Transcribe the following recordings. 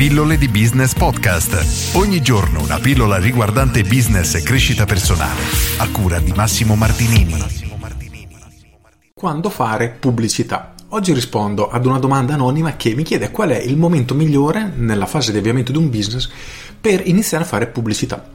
Pillole di Business Podcast. Ogni giorno una pillola riguardante business e crescita personale. A cura di Massimo Martinini. Quando fare pubblicità? Oggi rispondo ad una domanda anonima che mi chiede qual è il momento migliore nella fase di avviamento di un business per iniziare a fare pubblicità.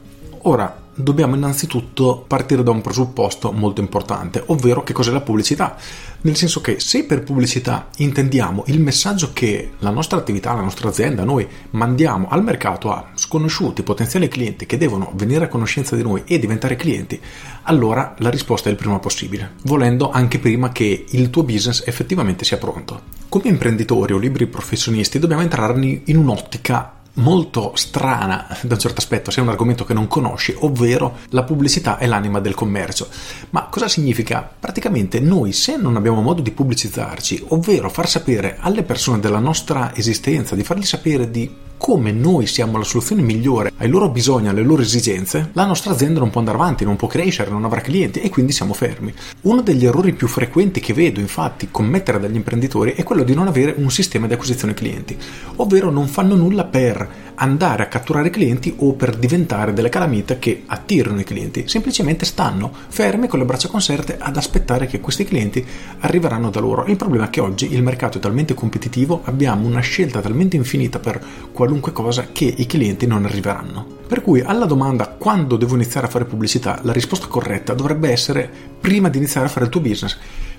Ora, dobbiamo innanzitutto partire da un presupposto molto importante, ovvero che cos'è la pubblicità. Nel senso che se per pubblicità intendiamo il messaggio che la nostra attività, la nostra azienda, noi mandiamo al mercato a sconosciuti potenziali clienti che devono venire a conoscenza di noi e diventare clienti, allora la risposta è il prima possibile, volendo anche prima che il tuo business effettivamente sia pronto. Come imprenditori o liberi professionisti dobbiamo entrare in un'ottica molto strana da un certo aspetto se è un argomento che non conosci, ovvero la pubblicità è l'anima del commercio. Ma cosa significa? Praticamente noi se non abbiamo modo di pubblicizzarci, ovvero far sapere alle persone della nostra esistenza, di fargli sapere di come noi siamo la soluzione migliore ai loro bisogni, alle loro esigenze, la nostra azienda non può andare avanti, non può crescere, non avrà clienti e quindi siamo fermi. Uno degli errori più frequenti che vedo infatti commettere dagli imprenditori è quello di non avere un sistema di acquisizione clienti, ovvero non fanno nulla per andare a catturare clienti o per diventare delle calamite che attirano i clienti, semplicemente stanno fermi con le braccia conserte ad aspettare che questi clienti arriveranno da loro. Il problema è che oggi il mercato è talmente competitivo, abbiamo una scelta talmente infinita per qualunque cosa che i clienti non arriveranno. Per cui alla domanda quando devo iniziare a fare pubblicità, la risposta corretta dovrebbe essere prima di iniziare a fare il tuo business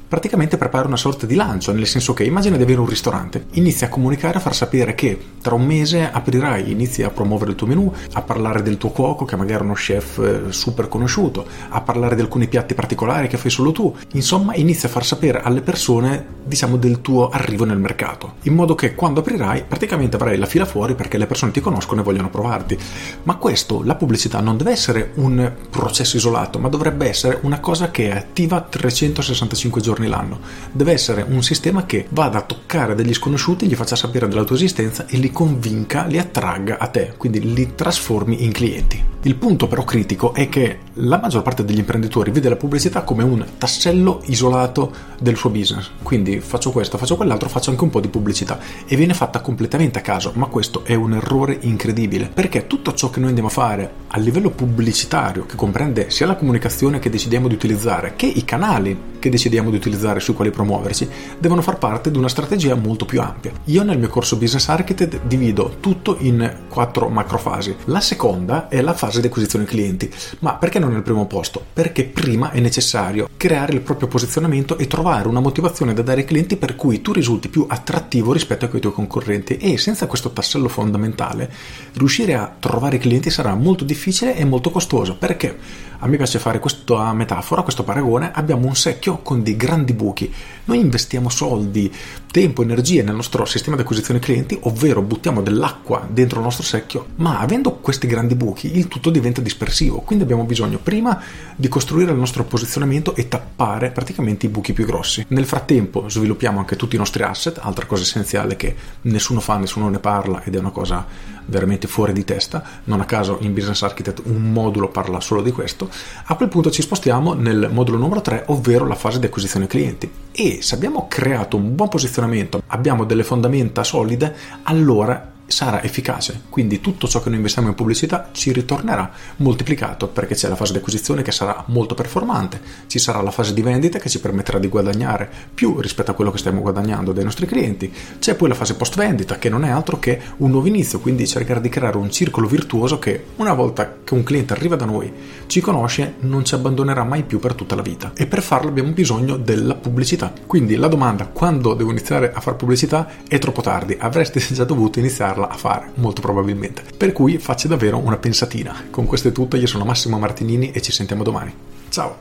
praticamente prepara una sorta di lancio, nel senso che immagina di avere un ristorante, inizia a comunicare, a far sapere che tra un mese aprirai, inizi a promuovere il tuo menù, a parlare del tuo cuoco che magari è uno chef eh, super conosciuto, a parlare di alcuni piatti particolari che fai solo tu, insomma inizia a far sapere alle persone diciamo del tuo arrivo nel mercato, in modo che quando aprirai praticamente avrai la fila fuori perché le persone ti conoscono e vogliono provarti. Ma questo, la pubblicità non deve essere un processo isolato, ma dovrebbe essere una cosa che è attiva 365 giorni giorni l'anno. Deve essere un sistema che vada a toccare degli sconosciuti, gli faccia sapere della tua esistenza e li convinca, li attragga a te, quindi li trasformi in clienti. Il punto però critico è che la maggior parte degli imprenditori vede la pubblicità come un tassello isolato del suo business. Quindi faccio questo, faccio quell'altro, faccio anche un po' di pubblicità e viene fatta completamente a caso, ma questo è un errore incredibile perché tutto ciò che noi andiamo a fare a livello pubblicitario, che comprende sia la comunicazione che decidiamo di utilizzare, che i canali che decidiamo di utilizzare sui quali promuoverci, devono far parte di una strategia molto più ampia. Io nel mio corso Business Architect divido tutto in quattro macrofasi. La seconda è la fase di acquisizione clienti, ma perché non il primo posto? Perché prima è necessario creare il proprio posizionamento e trovare una motivazione da dare ai clienti per cui tu risulti più attrattivo rispetto ai tuoi concorrenti e senza questo tassello fondamentale riuscire a trovare clienti sarà molto difficile e molto costoso. Perché a me piace fare questa metafora, questo paragone, abbiamo un secchio con dei grandi buchi. Noi investiamo soldi, tempo, energie nel nostro sistema di acquisizione clienti, ovvero buttiamo dell'acqua dentro il nostro secchio, ma avendo questi grandi buchi il tutto diventa dispersivo, quindi abbiamo bisogno prima di costruire il nostro posizionamento e tappare praticamente i buchi più grossi. Nel frattempo sviluppiamo anche tutti i nostri asset, altra cosa essenziale che nessuno fa, nessuno ne parla ed è una cosa veramente fuori di testa, non a caso in Business Architect un modulo parla solo di questo, a quel punto ci spostiamo nel modulo numero 3, ovvero la fase di acquisizione clienti. E se abbiamo creato un buon posizionamento, abbiamo delle fondamenta solide, allora sarà efficace. Quindi tutto ciò che noi investiamo in pubblicità ci ritornerà moltiplicato perché c'è la fase di acquisizione che sarà molto performante, ci sarà la fase di vendita che ci permetterà di guadagnare più rispetto a quello che stiamo guadagnando dai nostri clienti, c'è poi la fase post vendita che non è altro che un nuovo inizio, quindi cercare di creare un circolo virtuoso che una volta che un cliente arriva da noi, ci conosce, non ci abbandonerà mai più per tutta la vita. E per farlo abbiamo bisogno della pubblicità. Quindi la domanda quando devo iniziare a fare pubblicità è troppo tardi, avreste già dovuto iniziare iniziarla a fare, molto probabilmente. Per cui faccia davvero una pensatina. Con questo è tutto, io sono Massimo Martinini e ci sentiamo domani. Ciao!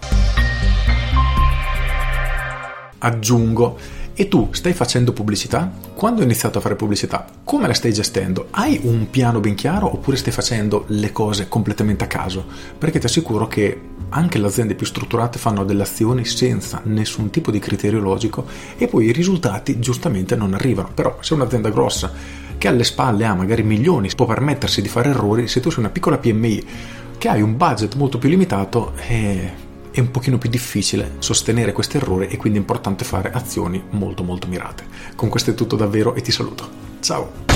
Aggiungo e tu stai facendo pubblicità? Quando hai iniziato a fare pubblicità? Come la stai gestendo? Hai un piano ben chiaro oppure stai facendo le cose completamente a caso? Perché ti assicuro che anche le aziende più strutturate fanno delle azioni senza nessun tipo di criterio logico e poi i risultati giustamente non arrivano. Però se un'azienda grossa che alle spalle ha magari milioni può permettersi di fare errori, se tu sei una piccola PMI che hai un budget molto più limitato, eh, è un pochino più difficile sostenere questi errori e quindi è importante fare azioni molto molto mirate. Con questo è tutto davvero e ti saluto. Ciao!